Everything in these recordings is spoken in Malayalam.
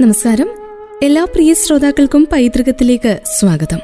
നമസ്കാരം. എല്ലാ പ്രിയ ശ്രോതാക്കൾക്കും പൈതൃകത്തിലേക്ക് സ്വാഗതം.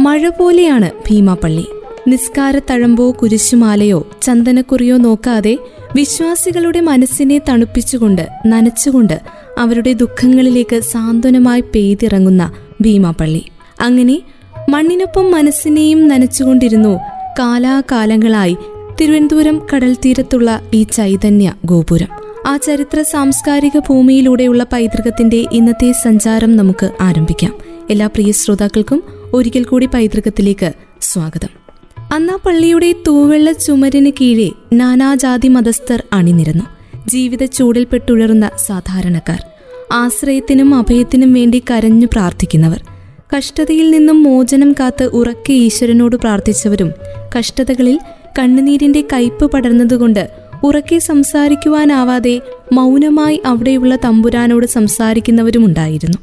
മഴ പോലെയാണ് ഭീമാപ്പള്ളി നിസ്കാര തഴമ്പോ കുരിശുമാലയോ ചന്ദനക്കുറിയോ നോക്കാതെ വിശ്വാസികളുടെ മനസ്സിനെ തണുപ്പിച്ചുകൊണ്ട് നനച്ചുകൊണ്ട് അവരുടെ ദുഃഖങ്ങളിലേക്ക് സാന്ത്വനമായി പെയ്തിറങ്ങുന്ന ഭീമാപ്പള്ളി അങ്ങനെ മണ്ണിനൊപ്പം മനസ്സിനെയും നനച്ചുകൊണ്ടിരുന്നു കാലാകാലങ്ങളായി തിരുവനന്തപുരം കടൽ തീരത്തുള്ള ഈ ചൈതന്യ ഗോപുരം. ആ ചരിത്ര സാംസ്കാരിക ഭൂമിയിലൂടെയുള്ള പൈതൃകത്തിന്റെ ഇന്നത്തെ സഞ്ചാരം നമുക്ക് ആരംഭിക്കാം. എല്ലാ പ്രിയ ശ്രോതാക്കൾക്കും ഒരിക്കൽ കൂടി പൈതൃകത്തിലേക്ക് സ്വാഗതം. അന്നാ പള്ളിയുടെ തൂവെള്ള ചുമരിന് കീഴെ നാനാജാതി മതസ്ഥർ അണിനിരന്നു. ജീവിത ചൂടിൽപ്പെട്ടുഴറുന്ന സാധാരണക്കാർ. ആശ്രയത്തിനും അഭയത്തിനും വേണ്ടി കരഞ്ഞു പ്രാർത്ഥിക്കുന്നവർ. കഷ്ടതയിൽ നിന്നും മോചനം കാത്ത് ഉറക്കെ ഈശ്വരനോട് പ്രാർത്ഥിച്ചവരും കഷ്ടതകളിൽ കണ്ണുനീരിന്റെ കയ്പ് പടർന്നതുകൊണ്ട് ഉറക്കെ സംസാരിക്കുവാനാവാതെ മൗനമായി അവിടെയുള്ള തമ്പുരാനോട് സംസാരിക്കുന്നവരുമുണ്ടായിരുന്നു.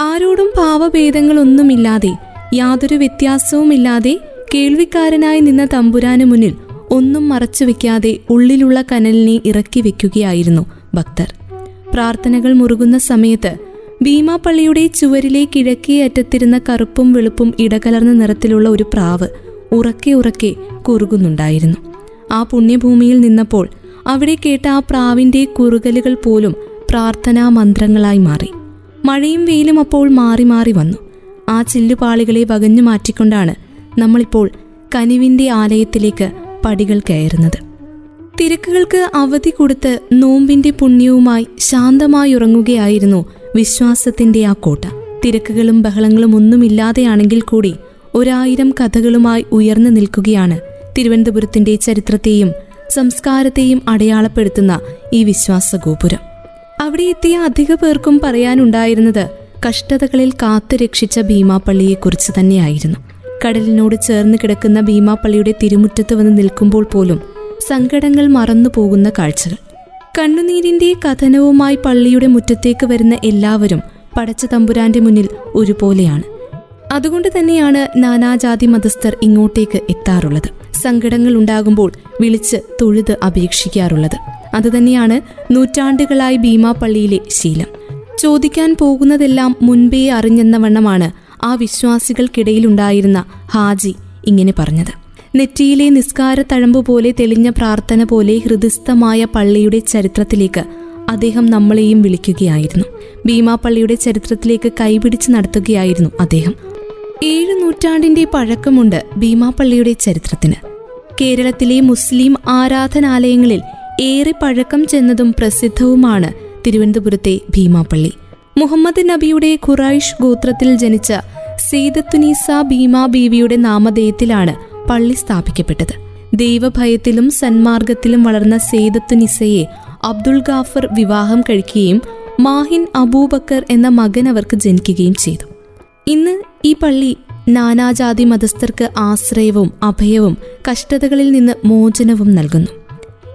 ആരോടും ഭാവഭേദങ്ങളൊന്നുമില്ലാതെ യാതൊരു വ്യത്യാസവുമില്ലാതെ കേൾവിക്കാരനായി നിന്ന തമ്പുരാന് മുന്നിൽ ഒന്നും മറച്ചു മറച്ചുവെക്കാതെ ഉള്ളിലുള്ള കനലിനെ ഇറക്കി വെക്കുകയായിരുന്നു ഭക്തർ. പ്രാർത്ഥനകൾ മുറുകുന്ന സമയത്ത് ഭീമാപ്പള്ളിയുടെ ചുവരിലെ കിഴക്കേ അറ്റത്തിരുന്ന കറുപ്പും വെളുപ്പും ഇടകലർന്ന നിറത്തിലുള്ള ഒരു പ്രാവ് ഉറക്കെ ഉറക്കെ കുറുകുന്നുണ്ടായിരുന്നു. ആ പുണ്യഭൂമിയിൽ നിന്നപ്പോൾ അവിടെ കേട്ട ആ പ്രാവിന്റെ കുറുകലുകൾ പോലും പ്രാർത്ഥനാ മന്ത്രങ്ങളായി മാറി. മഴയും വെയിലും അപ്പോൾ മാറി മാറി വന്നു. ആ ചില്ലുപാളികളെ വകഞ്ഞു മാറ്റിക്കൊണ്ടാണ് നമ്മളിപ്പോൾ കനിവിന്റെ ആലയത്തിലേക്ക് പടികൾ കയറുന്നത്. തിരക്കുകൾക്ക് അവധി കൊടുത്ത് നോമ്പിന്റെ പുണ്യവുമായി ശാന്തമായി ഉറങ്ങുകയായിരുന്നു വിശ്വാസത്തിന്റെ ആ കോട്ട. തിരക്കുകളും ബഹളങ്ങളും ഒന്നുമില്ലാതെയാണെങ്കിൽ കൂടി ഒരായിരം കഥകളുമായി ഉയർന്നു നിൽക്കുകയാണ് തിരുവനന്തപുരത്തിന്റെ ചരിത്രത്തെയും സംസ്കാരത്തെയും അടയാളപ്പെടുത്തുന്ന ഈ വിശ്വാസ ഗോപുരം അവിടെ എത്തിയ അധിക പേർക്കും പറയാനുണ്ടായിരുന്നത് കഷ്ടതകളിൽ കാത്തു രക്ഷിച്ച ഭീമാപ്പള്ളിയെക്കുറിച്ച് തന്നെയായിരുന്നു. കടലിനോട് ചേർന്ന് കിടക്കുന്ന ഭീമാപ്പള്ളിയുടെ തിരുമുറ്റത്ത് വന്ന് നിൽക്കുമ്പോൾ പോലും സങ്കടങ്ങൾ മറന്നു പോകുന്ന കാഴ്ചകൾ. കണ്ണുനീരിന്റെ കഥനവുമായി പള്ളിയുടെ മുറ്റത്തേക്ക് വരുന്ന എല്ലാവരും പടച്ച തമ്പുരാന്റെ മുന്നിൽ ഒരുപോലെയാണ്. അതുകൊണ്ട് തന്നെയാണ് നാനാജാതി മതസ്ഥർ ഇങ്ങോട്ടേക്ക് എത്താറുള്ളത്. സങ്കടങ്ങൾ ഉണ്ടാകുമ്പോൾ വിളിച്ച് തൊഴുത് അപേക്ഷിക്കാറുള്ളത്. അതുതന്നെയാണ് നൂറ്റാണ്ടുകളായി ഭീമാപ്പള്ളിയിലെ ശീലം. ചോദിക്കാൻ പോകുന്നതെല്ലാം മുൻപേ അറിഞ്ഞെന്ന വണ്ണമാണ് ആ വിശ്വാസികൾക്കിടയിലുണ്ടായിരുന്ന ഹാജി ഇങ്ങനെ പറഞ്ഞത്. നെറ്റിയിലെ നിസ്കാര തഴമ്പ് പോലെ തെളിഞ്ഞ പ്രാർത്ഥന പോലെ ഹൃദയസ്ഥമായ പള്ളിയുടെ ചരിത്രത്തിലേക്ക് അദ്ദേഹം നമ്മളെയും വിളിക്കുകയായിരുന്നു. ഭീമാപള്ളിയുടെ ചരിത്രത്തിലേക്ക് കൈപിടിച്ച് നടത്തുകയായിരുന്നു അദ്ദേഹം. ഏഴ് നൂറ്റാണ്ടിന്റെ പഴക്കമുണ്ട് ഭീമാപ്പള്ളിയുടെ ചരിത്രത്തിന്. കേരളത്തിലെ മുസ്ലിം ആരാധനാലയങ്ങളിൽ ഏറെ പഴക്കം ചെന്നതും പ്രസിദ്ധവുമാണ് തിരുവനന്തപുരത്തെ ഭീമാപ്പള്ളി മുഹമ്മദ് നബിയുടെ ഖുറൈഷ് ഗോത്രത്തിൽ ജനിച്ച സീതത്തുനീസ ഭീമാ ബീവിയുടെ നാമധേയത്തിലാണ് പള്ളി സ്ഥാപിക്കപ്പെട്ടത്. ദൈവഭയത്തിലും സന്മാർഗത്തിലും വളർന്ന സെയ്ദത്തുനിസയെ അബ്ദുൾ ഗാഫർ വിവാഹം കഴിക്കുകയും മാഹിൻ അബൂബക്കർ എന്ന മകൻ അവർക്ക് ജനിക്കുകയും ചെയ്തു. ഇന്ന് ഈ പള്ളി നാനാജാതി മതസ്ഥർക്ക് ആശ്രയവും അഭയവും കഷ്ടതകളിൽ നിന്ന് മോചനവും നൽകുന്നു.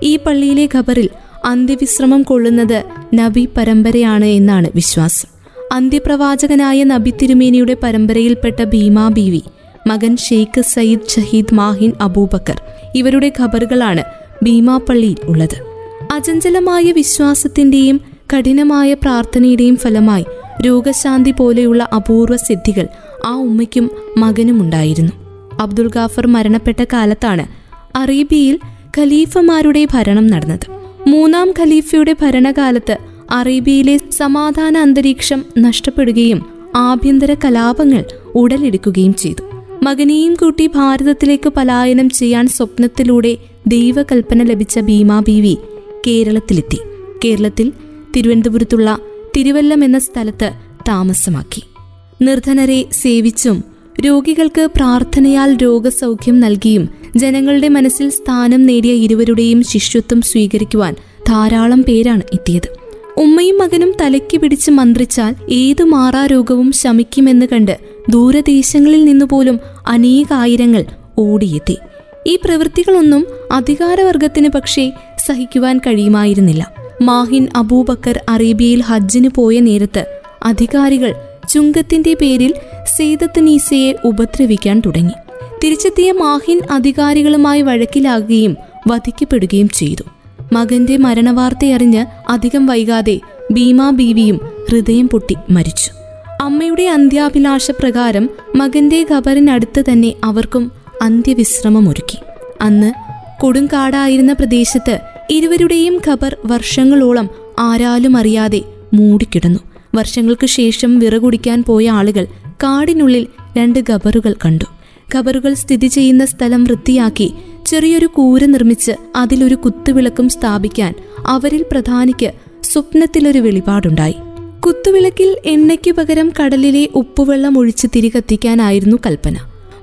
ഈ പള്ളിയിലെ ഖബറിൽ അന്ത്യവിശ്രമം കൊള്ളുന്നത് നബി പരമ്പരയാണ് എന്നാണ് വിശ്വാസം. അന്ത്യപ്രവാചകനായ നബി തിരുമേനിയുടെ പരമ്പരയിൽപ്പെട്ട ഭീമാ ബീവി മകൻ ഷെയ്ഖ് സയ്യിദ് ഷഹീദ് മാഹിൻ അബൂബക്കർ ഇവരുടെ ഖബറുകളാണ് ഭീമാപ്പള്ളിയിൽ ഉള്ളത്. അചഞ്ചലമായ വിശ്വാസത്തിന്റെയും കഠിനമായ പ്രാർത്ഥനയുടെയും ഫലമായി രോഗശാന്തി പോലെയുള്ള അപൂർവ സിദ്ധികൾ ആ ഉമ്മയ്ക്കും മകനും ഉണ്ടായിരുന്നു അബ്ദുൽ ഗാഫർ മരണപ്പെട്ട കാലത്താണ് അറേബ്യയിൽ ഖലീഫമാരുടെ ഭരണം നടന്നത്. മൂന്നാം ഖലീഫയുടെ ഭരണകാലത്ത് അറേബ്യയിലെ സമാധാന അന്തരീക്ഷം നഷ്ടപ്പെടുകയും ആഭ്യന്തര കലാപങ്ങൾ ഉടലെടുക്കുകയും ചെയ്തു. മകനെയും കൂട്ടി ഭാരതത്തിലേക്ക് പലായനം ചെയ്യാൻ സ്വപ്നത്തിലൂടെ ദൈവകൽപ്പന ലഭിച്ച ഭീമാ ബീവി കേരളത്തിലെത്തി. കേരളത്തിൽ തിരുവനന്തപുരത്തുള്ള തിരുവല്ലം എന്ന സ്ഥലത്ത് താമസമാക്കി. നിർധനരെ സേവിച്ചും രോഗികൾക്ക് പ്രാർത്ഥനയാൽ രോഗസൗഖ്യം നൽകിയും ജനങ്ങളുടെ മനസ്സിൽ സ്ഥാനം നേടിയ ഇരുവരുടെയും ശിഷ്യത്വം സ്വീകരിക്കുവാൻ ധാരാളം പേരാണ് എത്തിയത്. ഉമ്മയും മകനും തലയ്ക്ക് പിടിച്ച് മന്ത്രിച്ചാൽ ഏതു മാറാരോഗവും ശമിക്കുമെന്ന് കണ്ട് ദൂരദേശങ്ങളിൽ നിന്നുപോലും അനേകായിരങ്ങൾ ഓടിയെത്തി. ഈ പ്രവൃത്തികളൊന്നും അധികാരവർഗത്തിന് പക്ഷേ സഹിക്കുവാൻ കഴിയുമായിരുന്നില്ല. മാഹിൻ അബൂബക്കർ അറേബ്യയിൽ ഹജ്ജിന് പോയ നേരത്ത് അധികാരികൾ ചുങ്കത്തിന്റെ പേരിൽ സെയ്ദത്ത് നീസയെ ഉപദ്രവിക്കാൻ തുടങ്ങി. തിരിച്ചെത്തിയ മാഹിൻ അധികാരികളുമായി വഴക്കിലാകുകയും വധിക്കപ്പെടുകയും ചെയ്തു. മകന്റെ മരണവാർത്തയറിഞ്ഞ് അധികം വൈകാതെ ഭീമാ ബീവിയും ഹൃദയം പൊട്ടി മരിച്ചു. അമ്മയുടെ അന്ത്യാഭിലാഷ പ്രകാരം മകന്റെ ഖബറിനടുത്ത് തന്നെ അവർക്കും അന്ത്യവിശ്രമമൊരുക്കി. അന്ന് കൊടുങ്കാടായിരുന്ന പ്രദേശത്ത് ഇരുവരുടെയും ഖബർ വർഷങ്ങളോളം ആരാലും അറിയാതെ മൂടിക്കിടന്നു. വർഷങ്ങൾക്ക് ശേഷം വിറകുടിക്കാൻ പോയ ആളുകൾ കാടിനുള്ളിൽ രണ്ട് ഖബറുകൾ കണ്ടു. ഖബറുകൾ സ്ഥിതി ചെയ്യുന്ന സ്ഥലം വൃത്തിയാക്കി ചെറിയൊരു കൂര നിർമ്മിച്ച് അതിലൊരു കുത്തുവിളക്കും സ്ഥാപിക്കാൻ അവരിൽ പ്രധാനിക്ക് സ്വപ്നത്തിലൊരു വെളിപാടുണ്ടായി. കുത്തുവിളക്കിൽ എണ്ണയ്ക്ക് പകരം കടലിലെ ഉപ്പുവെള്ളം ഒഴിച്ച് തിരികത്തിക്കാനായിരുന്നു കൽപ്പന.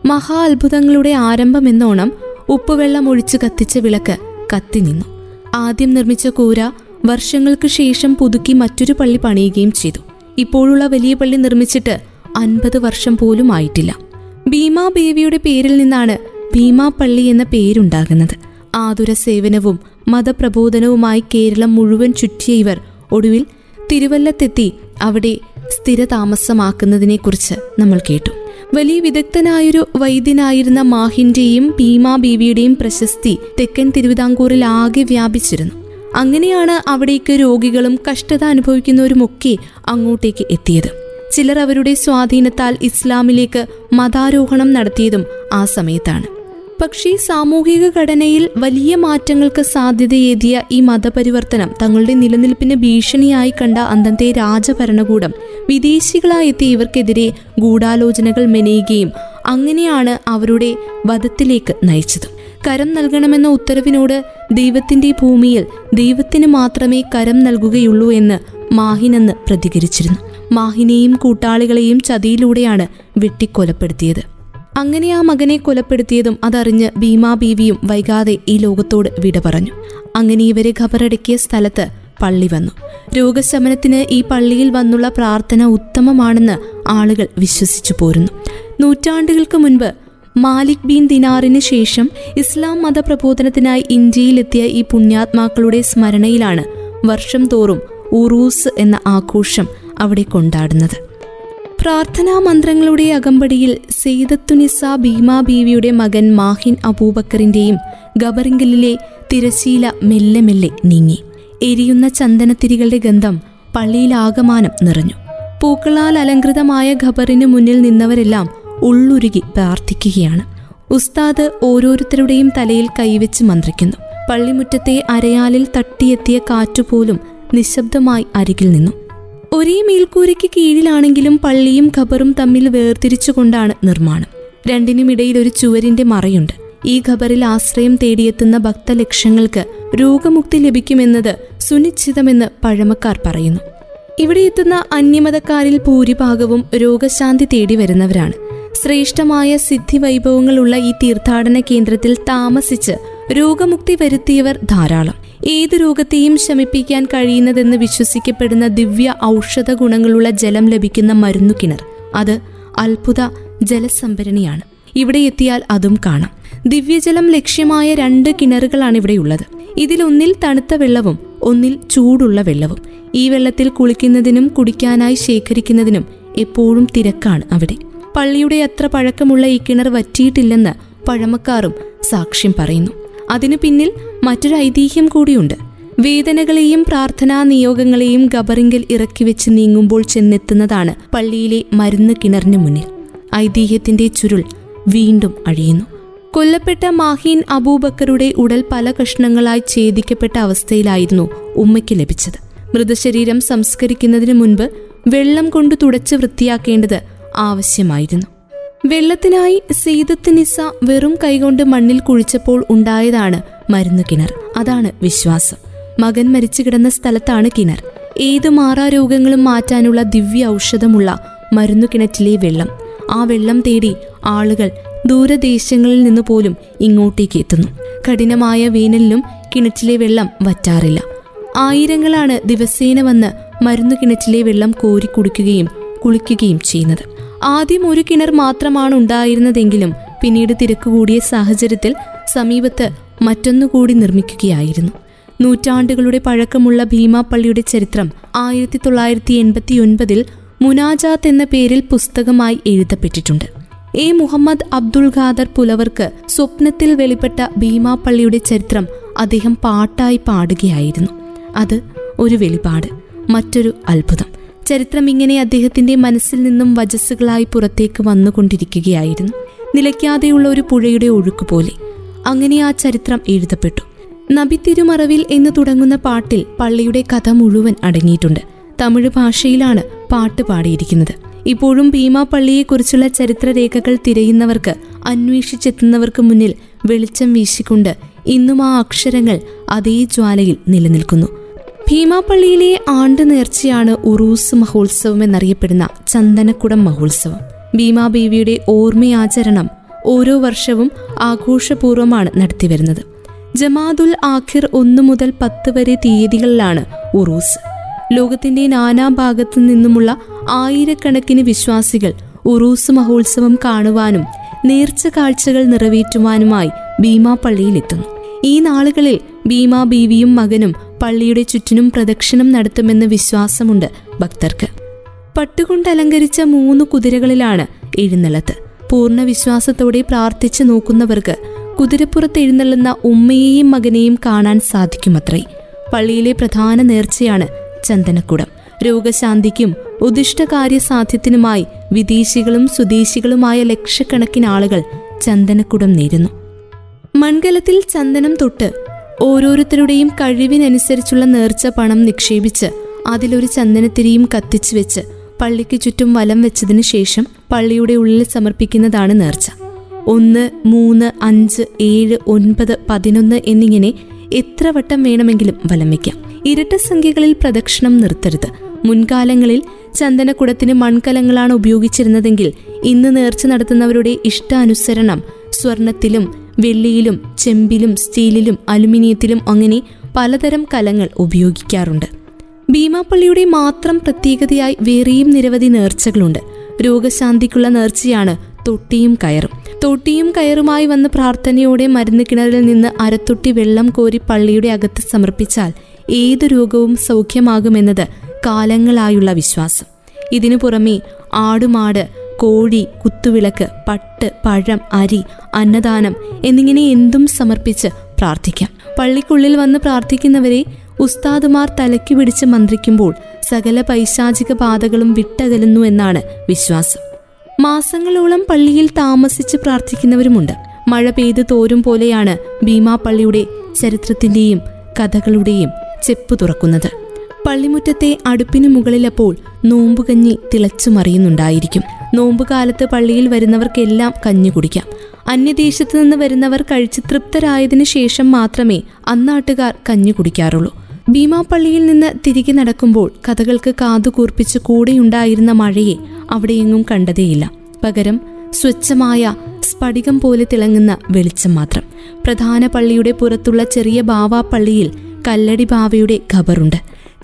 മഹാ അത്ഭുതങ്ങളുടെ ആരംഭമെന്നോണം ഉപ്പുവെള്ളം ഒഴിച്ച് കത്തിച്ച വിളക്ക് കത്തി നിന്നു ആദ്യം നിർമ്മിച്ച കൂര വർഷങ്ങൾക്ക് ശേഷം പുതുക്കി മറ്റൊരു പള്ളി പണിയുകയും ചെയ്തു. ഇപ്പോഴുള്ള വലിയ പള്ളി നിർമ്മിച്ചിട്ട് അൻപത് വർഷം പോലും ആയിട്ടില്ല. ഭീമാ ബേവിയുടെ പേരിൽ നിന്നാണ് ഭീമാ പള്ളി എന്ന പേരുണ്ടാകുന്നത്. ആതുര സേവനവും മതപ്രബോധനവുമായി കേരളം മുഴുവൻ ചുറ്റിയ ഇവർ ഒടുവിൽ തിരുവല്ലത്തെത്തി അവിടെ സ്ഥിരതാമസമാക്കുന്നതിനെക്കുറിച്ച് നമ്മൾ കേട്ടു. വലിയ വിദഗ്ധനായൊരു വൈദ്യനായിരുന്ന മാഹിന്റെയും ഭീമാ ബീവിയുടെയും പ്രശസ്തി തെക്കൻ തിരുവിതാംകൂറിൽ ആകെ വ്യാപിച്ചിരുന്നു. അങ്ങനെയാണ് അവിടേക്ക് രോഗികളും കഷ്ടത അനുഭവിക്കുന്നവരുമൊക്കെ അങ്ങോട്ടേക്ക് എത്തിയത്. ചിലർ അവരുടെ സ്വാധീനത്താൽ ഇസ്ലാമിലേക്ക് മതാരോഹണം നടത്തിയതും ആ സമയത്താണ്. പക്ഷേ സാമൂഹിക ഘടനയിൽ വലിയ മാറ്റങ്ങൾക്ക് സാധ്യതയേതിയ ഈ മതപരിവർത്തനം തങ്ങളുടെ നിലനിൽപ്പിന് ഭീഷണിയായി കണ്ട അന്നത്തെ രാജഭരണകൂടം വിദേശികളായെത്തിയ ഇവർക്കെതിരെ ഗൂഢാലോചനകൾ മെനയുകയും അങ്ങനെയാണ് അവരുടെ വധത്തിലേക്ക് നയിച്ചത്. കരം നൽകണമെന്ന ഉത്തരവിനോട് ദൈവത്തിന്റെ ഭൂമിയിൽ ദൈവത്തിന് മാത്രമേ കരം നൽകുകയുള്ളൂ എന്ന് മാഹിനെന്ന് പ്രതികരിച്ചിരുന്നു. മാഹിനെയും കൂട്ടാളികളെയും ചതിയിലൂടെയാണ് വെട്ടിക്കൊലപ്പെടുത്തിയത്. അങ്ങനെ ആ മകനെ കൊലപ്പെടുത്തിയതും അതറിഞ്ഞ് ഭീമാ ബീവിയും വൈകാതെ ഈ ലോകത്തോട് വിട പറഞ്ഞു. അങ്ങനെ ഇവരെ ഖബറടക്കിയ സ്ഥലത്ത് പള്ളി വന്നു. രോഗശമനത്തിന് ഈ പള്ളിയിൽ വന്നുള്ള പ്രാർത്ഥന ഉത്തമമാണെന്ന് ആളുകൾ വിശ്വസിച്ചു പോരുന്നു. നൂറ്റാണ്ടുകൾക്ക് മുൻപ് മാലിക് ബീൻ ദിനാറിന് ശേഷം ഇസ്ലാം മതപ്രബോധനത്തിനായി ഇന്ത്യയിലെത്തിയ ഈ പുണ്യാത്മാക്കളുടെ സ്മരണയിലാണ് വർഷം തോറും ഉറൂസ് എന്ന ആഘോഷം അവിടെ കൊണ്ടാടുന്നത്. പ്രാർത്ഥനാ മന്ത്രങ്ങളുടെ അകമ്പടിയിൽ സെയ്ദത്തുനിസ ഭീമാ ബീവിയുടെ മകൻ മാഹിൻ അബൂബക്കറിന്റെയും ഗബറിംഗലിലെ തിരശീല മെല്ലെ മെല്ലെ നീങ്ങി. എരിയുന്ന ചന്ദനത്തിരികളുടെ ഗന്ധം പള്ളിയിലാകമാനം നിറഞ്ഞു. പൂക്കളാൽ അലങ്കൃതമായ ഖബറിന് മുന്നിൽ നിന്നവരെല്ലാം ഉള്ളുരുകി പ്രാർത്ഥിക്കുകയാണ്. ഉസ്താദ് ഓരോരുത്തരുടെയും തലയിൽ കൈവച്ച് മന്ത്രിക്കുന്നു. പള്ളിമുറ്റത്തെ അരയാലിൽ തട്ടിയെത്തിയ കാറ്റുപോലും നിശബ്ദമായി അരികിൽ നിന്നു. ഒരേ മേൽക്കൂരയ്ക്ക് കീഴിലാണെങ്കിലും പള്ളിയും ഖബറും തമ്മിൽ വേർതിരിച്ചുകൊണ്ടാണ് നിർമ്മാണം. രണ്ടിനുമിടയിൽ ഒരു ചുവരിന്റെ മറയുണ്ട്. ഈ ഖബറിൽ ആശ്രയം തേടിയെത്തുന്ന ഭക്തലക്ഷങ്ങൾക്ക് രോഗമുക്തി ലഭിക്കുമെന്നത് സുനിശ്ചിതമെന്ന് പഴമക്കാർ പറയുന്നു. ഇവിടെ എത്തുന്ന അന്യമതക്കാരിൽ ഭൂരിഭാഗവും രോഗശാന്തി തേടി വരുന്നവരാണ് ശ്രേഷ്ഠമായ സിദ്ധി വൈഭവങ്ങളുള്ള ഈ തീർത്ഥാടന കേന്ദ്രത്തിൽ താമസിച്ച് രോഗമുക്തി വരുത്തിയവർ ധാരാളം. ഏത് രോഗത്തെയും ശമിപ്പിക്കാൻ കഴിയുന്നതെന്ന് വിശ്വസിക്കപ്പെടുന്ന ദിവ്യ ഔഷധ ഗുണങ്ങളുള്ള ജലം ലഭിക്കുന്ന മരുന്നു കിണർ. അത് അത്ഭുത ജലസംഭരണിയാണ്. ഇവിടെ എത്തിയാൽ അതും കാണാം. ദിവ്യജലം ലക്ഷ്യമായ രണ്ട് കിണറുകളാണ് ഇവിടെയുള്ളത് ഇതിലൊന്നിൽ തണുത്ത വെള്ളവും ഒന്നിൽ ചൂടുള്ള വെള്ളവും. ഈ വെള്ളത്തിൽ കുളിക്കുന്നതിനും കുടിക്കാനായി ശേഖരിക്കുന്നതിനും എപ്പോഴും തിരക്കാണ് അവിടെ. പള്ളിയുടെ അത്ര പഴക്കമുള്ള ഈ കിണർ വറ്റിയിട്ടില്ലെന്ന് പഴമക്കാരും സാക്ഷ്യം പറയുന്നു. അതിനു പിന്നിൽ മറ്റൊരു ഐതിഹ്യം കൂടിയുണ്ട്. വേദനകളെയും പ്രാർത്ഥനാ നിയോഗങ്ങളെയും ഗബറിങ്കിൽ ഇറക്കി വെച്ച് നീങ്ങുമ്പോൾ ചെന്നെത്തുന്നതാണ് പള്ളിയിലെ മരുന്ന് കിണറിന് മുന്നിൽ. ഐതിഹ്യത്തിന്റെ ചുരുൾ വീണ്ടും അഴിയുന്നു. കൊല്ലപ്പെട്ട മാഹീൻ അബൂബക്കറുടെ ഉടൽ പല കഷ്ണങ്ങളായി ഛേദിക്കപ്പെട്ട അവസ്ഥയിലായിരുന്നു ഉമ്മയ്ക്ക് ലഭിച്ചത്. മൃതശരീരം സംസ്കരിക്കുന്നതിന് മുൻപ് വെള്ളം കൊണ്ട് തുടച്ച് വൃത്തിയാക്കേണ്ടത് ആവശ്യമായിരുന്നു. വെള്ളത്തിനായി സീതത്തിനിസ വെറും കൈകൊണ്ട് മണ്ണിൽ കുഴിച്ചപ്പോൾ ഉണ്ടായതാണ് മരുന്നു കിണർ. അതാണ് വിശ്വാസം. മകൻ മരിച്ചു കിടന്ന സ്ഥലത്താണ് കിണർ. ഏത് മാറാരോഗങ്ങളും മാറ്റാനുള്ള ദിവ്യ ഔഷധമുള്ള മരുന്നു കിണറ്റിലെ വെള്ളം. ആ വെള്ളം തേടി ആളുകൾ ദൂരദേശങ്ങളിൽ നിന്ന് പോലും ഇങ്ങോട്ടേക്ക് എത്തുന്നു. കഠിനമായ വേനലിലും കിണറ്റിലെ വെള്ളം വറ്റാറില്ല. ആയിരങ്ങളാണ് ദിവസേന വന്ന് മരുന്നു കിണറ്റിലെ വെള്ളം കോരി കുടിക്കുകയും കുളിക്കുകയും ചെയ്യുന്നത്. ആദ്യം ഒരു കിണർ മാത്രമാണ് ഉണ്ടായിരുന്നതെങ്കിലും പിന്നീട് തിരക്കുകൂടിയ സാഹചര്യത്തിൽ സമീപത്ത് മറ്റൊന്നുകൂടി നിർമ്മിക്കുകയായിരുന്നു. നൂറ്റാണ്ടുകളുടെ പഴക്കമുള്ള ഭീമാപ്പള്ളിയുടെ ചരിത്രം ആയിരത്തി തൊള്ളായിരത്തി എൺപത്തി ഒൻപതിൽ മുനാജാത്ത് എന്ന പേരിൽ പുസ്തകമായി എഴുതപ്പെട്ടിട്ടുണ്ട്. എ. മുഹമ്മദ് അബ്ദുൾ ഖാദർ പുലവർക്ക് സ്വപ്നത്തിൽ വെളിപ്പെട്ട ഭീമാപ്പള്ളിയുടെ ചരിത്രം അദ്ദേഹം പാട്ടായി പാടുകയായിരുന്നു. അത് ഒരു വെളിപാട് മറ്റൊരു അത്ഭുതം. ചരിത്രം ഇങ്ങനെ അദ്ദേഹത്തിന്റെ മനസ്സിൽ നിന്നും വജസ്സുകളായി പുറത്തേക്ക് വന്നുകൊണ്ടിരിക്കുകയായിരുന്നു. നിലയ്ക്കാതെയുള്ള ഒരു പുഴയുടെ ഒഴുക്ക് പോലെ. അങ്ങനെ ആ ചരിത്രം എഴുതപ്പെട്ടു. നബി തിരുമറവിൽ എന്ന് തുടങ്ങുന്ന പാട്ടിൽ പള്ളിയുടെ കഥ മുഴുവൻ അടങ്ങിയിട്ടുണ്ട്. തമിഴ് ഭാഷയിലാണ് പാട്ട് പാടിയിരിക്കുന്നത്. ഇപ്പോഴും ഭീമാ പള്ളിയെക്കുറിച്ചുള്ള ചരിത്രരേഖകൾ തിരയുന്നവർക്ക് അന്വേഷിച്ചെത്തുന്നവർക്ക് മുന്നിൽ വെളിച്ചം വീശിക്കൊണ്ട് ഇന്നും ആ അക്ഷരങ്ങൾ അതേ ജ്വാലയിൽ നിലനിൽക്കുന്നു. ഭീമാപ്പള്ളിയിലെ ആണ്ട് നേർച്ചയാണ് ഉറൂസ് മഹോത്സവം എന്നറിയപ്പെടുന്ന ചന്ദനക്കുടം മഹോത്സവം. ഭീമാബേവിയുടെ ഓർമ്മയാചരണം ഓരോ വർഷവും ആഘോഷപൂർവമാണ് നടത്തിവരുന്നത്. ജമാദുൽ ആഖിർ ഒന്നു മുതൽ പത്ത് വരെ തീയതികളിലാണ് ഉറൂസ്. ലോകത്തിന്റെ നാനാഭാഗത്തു നിന്നുമുള്ള ആയിരക്കണക്കിന് വിശ്വാസികൾ ഉറൂസ് മഹോത്സവം കാണുവാനും നേർച്ച കാഴ്ചകൾ നിറവേറ്റുവാനുമായി ഭീമാപ്പള്ളിയിലെത്തുന്നു ഈ നാളുകളിൽ ഭീമാ ബീവിയും മകനും പള്ളിയുടെ ചുറ്റിനും പ്രദക്ഷിണം നടത്തുമെന്ന് വിശ്വാസമുണ്ട് ഭക്തർക്ക്. പട്ടുകൊണ്ട് അലങ്കരിച്ച മൂന്ന് കുതിരകളിലാണ് എഴുന്നള്ളത്ത്. പൂർണ വിശ്വാസത്തോടെ പ്രാർത്ഥിച്ചു നോക്കുന്നവർക്ക് കുതിരപ്പുറത്ത് എഴുന്നള്ളുന്ന ഉമ്മയെയും മകനെയും കാണാൻ സാധിക്കുമത്രേ. പള്ളിയിലെ പ്രധാന നേർച്ചയാണ് ചന്ദനക്കുടം. രോഗശാന്തിക്കും ഉദിഷ്ടകാര്യസാധ്യത്തിനുമായി വിദേശികളും സ്വദേശികളുമായ ലക്ഷക്കണക്കിന് ആളുകൾ ചന്ദനക്കുടം നേരുന്നു. മൺകലത്തിൽ ചന്ദനം തൊട്ട് ഓരോരുത്തരുടെയും കഴിവിനനുസരിച്ചുള്ള നേർച്ച പണം നിക്ഷേപിച്ച് അതിലൊരു ചന്ദനത്തിരിയും കത്തിച്ചു വെച്ച് പള്ളിക്ക് ചുറ്റും വലം വെച്ചതിനു ശേഷം പള്ളിയുടെ ഉള്ളിൽ സമർപ്പിക്കുന്നതാണ് നേർച്ച. ഒന്ന് മൂന്ന് അഞ്ച് ഏഴ് ഒൻപത് പതിനൊന്ന് എന്നിങ്ങനെ എത്ര വട്ടം വേണമെങ്കിലും വലം വയ്ക്കാം ഇരട്ട സംഖ്യകളിൽ പ്രദക്ഷിണം നിർത്തരുത്. മുൻകാലങ്ങളിൽ ചന്ദനക്കുടത്തിന് മൺകലങ്ങളാണ് ഉപയോഗിച്ചിരുന്നതെങ്കിൽ ഇന്ന് നേർച്ച നടത്തുന്നവരുടെ ഇഷ്ടാനുസരണം സ്വർണത്തിലും വെള്ളിയിലും ചെമ്പിലും സ്റ്റീലിലും അലുമിനിയത്തിലും അങ്ങനെ പലതരം കലങ്ങൾ ഉപയോഗിക്കാറുണ്ട്. ഭീമാപ്പള്ളിയുടെ മാത്രം പ്രത്യേകതയായി വേറെയും നിരവധി നേർച്ചകളുണ്ട്. രോഗശാന്തിക്കുള്ള നേർച്ചയാണ് തൊട്ടിയും കയറും. തൊട്ടിയും കയറുമായി വന്ന പ്രാർത്ഥനയോടെ മരുന്ന് കിണറിൽ നിന്ന് അരത്തൊട്ടി വെള്ളം കോരി പള്ളിയുടെ അകത്ത് സമർപ്പിച്ചാൽ ഏത് രോഗവും സൗഖ്യമാകുമെന്നത് കാലങ്ങളായുള്ള വിശ്വാസം. ഇതിനു പുറമെ ആടുമാട് കോഴി കുത്തുവിളക്ക് പട്ട് പഴം അരി അന്നദാനം എന്നിങ്ങനെ എന്തും സമർപ്പിച്ച് പ്രാർത്ഥിക്കാം. പള്ളിക്കുള്ളിൽ വന്ന് പ്രാർത്ഥിക്കുന്നവരെ ഉസ്താദുമാർ തലയ്ക്ക് പിടിച്ച് മന്ത്രിക്കുമ്പോൾ സകല പൈശാചിക ബാധകളും വിട്ടകലുന്നു എന്നാണ് വിശ്വാസം. മാസങ്ങളോളം പള്ളിയിൽ താമസിച്ച് പ്രാർത്ഥിക്കുന്നവരുമുണ്ട്. മഴ പെയ്ത് തോരും പോലെയാണ് ഭീമാപ്പള്ളിയുടെ ചരിത്രത്തിന്റെയും കഥകളുടെയും ചെപ്പ് തുറക്കുന്നത്. പള്ളിമുറ്റത്തെ അടുപ്പിന് മുകളിലപ്പോൾ നോമ്പുകഞ്ഞി തിളച്ചു മറിയുന്നുണ്ടായിരിക്കും നോമ്പുകാലത്ത് പള്ളിയിൽ വരുന്നവർക്കെല്ലാം കഞ്ഞി കുടിക്കാം. അന്യദേശത്ത് നിന്ന് വരുന്നവർ കഴിച്ച് തൃപ്തരായതിനു ശേഷം മാത്രമേ അന്നാട്ടുകാർ കഞ്ഞി കുടിക്കാറുള്ളൂ. ഭീമാപ്പള്ളിയിൽ നിന്ന് തിരികെ നടക്കുമ്പോൾ കഥകൾക്ക് കാതുകൂർപ്പിച്ച് കൂടെയുണ്ടായിരുന്ന മഴയെ അവിടെയെങ്ങും കണ്ടതേയില്ല. പകരം സ്വച്ഛമായ സ്ഫടികം പോലെ തിളങ്ങുന്ന വെളിച്ചം മാത്രം. പ്രധാന പള്ളിയുടെ പുറത്തുള്ള ചെറിയ ബാവാപ്പള്ളിയിൽ കല്ലടി ബാവയുടെ ഖബറുണ്ട്.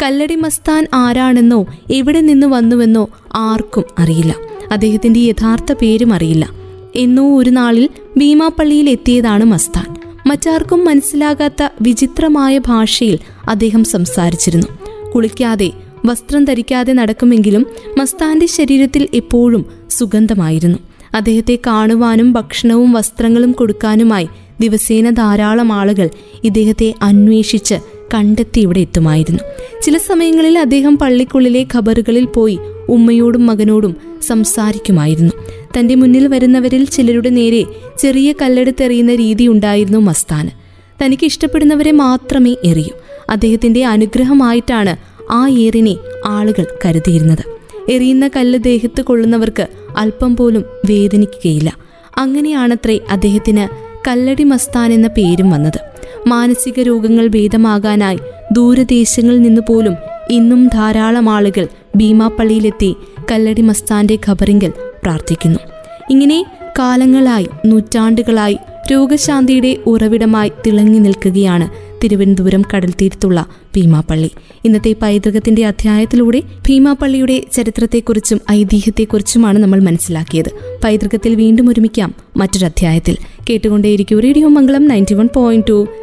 കല്ലടി മസ്താൻ ആരാണെന്നോ എവിടെ നിന്ന് വന്നുവെന്നോ ആർക്കും അറിയില്ല. അദ്ദേഹത്തിന്റെ യഥാർത്ഥ പേരും അറിയില്ല. എന്നോ ഒരു നാളിൽ ഭീമാപ്പള്ളിയിൽ എത്തിയതാണ് മസ്താൻ. മറ്റാർക്കും മനസ്സിലാകാത്ത വിചിത്രമായ ഭാഷയിൽ അദ്ദേഹം സംസാരിച്ചിരുന്നു. കുളിക്കാതെ വസ്ത്രം ധരിക്കാതെ നടക്കുമെങ്കിലും മസ്താന്റെ ശരീരത്തിൽ എപ്പോഴും സുഗന്ധമായിരുന്നു. അദ്ദേഹത്തെ കാണുവാനും ഭക്ഷണവും വസ്ത്രങ്ങളും കൊടുക്കാനുമായി ദിവസേന ധാരാളം ആളുകൾ ഇദ്ദേഹത്തെ അന്വേഷിച്ച് കണ്ടെത്തി ഇവിടെ എത്തുമായിരുന്നു. ചില സമയങ്ങളിൽ അദ്ദേഹം പള്ളിക്കുള്ളിലെ ഖബറുകളിൽ പോയി ഉമ്മയോടും മകനോടും സംസാരിക്കുമായിരുന്നു. തന്റെ മുന്നിൽ വരുന്നവരിൽ ചിലരുടെ നേരെ ചെറിയ കല്ലെടുത്തെറിയുന്ന രീതി ഉണ്ടായിരുന്നു മസ്താന് തനിക്ക് ഇഷ്ടപ്പെടുന്നവരെ മാത്രമേ എറിയൂ. അദ്ദേഹത്തിന്റെ അനുഗ്രഹമായിട്ടാണ് ആ ഏറിനെ ആളുകൾ കരുതിയിരുന്നത്. എറിയുന്ന കല്ല് ദേഹത്ത് കൊള്ളുന്നവർക്ക് അല്പം പോലും വേദനിക്കുകയില്ല. അങ്ങനെയാണത്രേ അദ്ദേഹത്തിന് കല്ലടി മസ്താൻ എന്ന പേരും വന്നത്. മാനസിക രോഗങ്ങൾ ഭേദമാകാനായി ദൂരദേശങ്ങളിൽ നിന്ന് പോലും ഇന്നും ധാരാളം ആളുകൾ ഭീമാപ്പള്ളിയിലെത്തി കല്ലടി മസ്താന്റെ ഖബറിങ്കൽ പ്രാർത്ഥിക്കുന്നു. ഇങ്ങനെ കാലങ്ങളായി നൂറ്റാണ്ടുകളായി രോഗശാന്തിയുടെ ഉറവിടമായി തിളങ്ങി നിൽക്കുകയാണ് തിരുവനന്തപുരം കടൽ തീരത്തുള്ള ഭീമാപ്പള്ളി. ഇന്നത്തെ പൈതൃകത്തിന്റെ അധ്യായത്തിലൂടെ ഭീമാപ്പള്ളിയുടെ ചരിത്രത്തെക്കുറിച്ചും ഐതിഹ്യത്തെക്കുറിച്ചുമാണ് നമ്മൾ മനസ്സിലാക്കിയത്. പൈതൃകത്തിൽ വീണ്ടും ഒരുമിക്കാം മറ്റൊരു അധ്യായത്തിൽ കേട്ടുകൊണ്ടേയിരിക്കും radio Mangalam ninety one point two.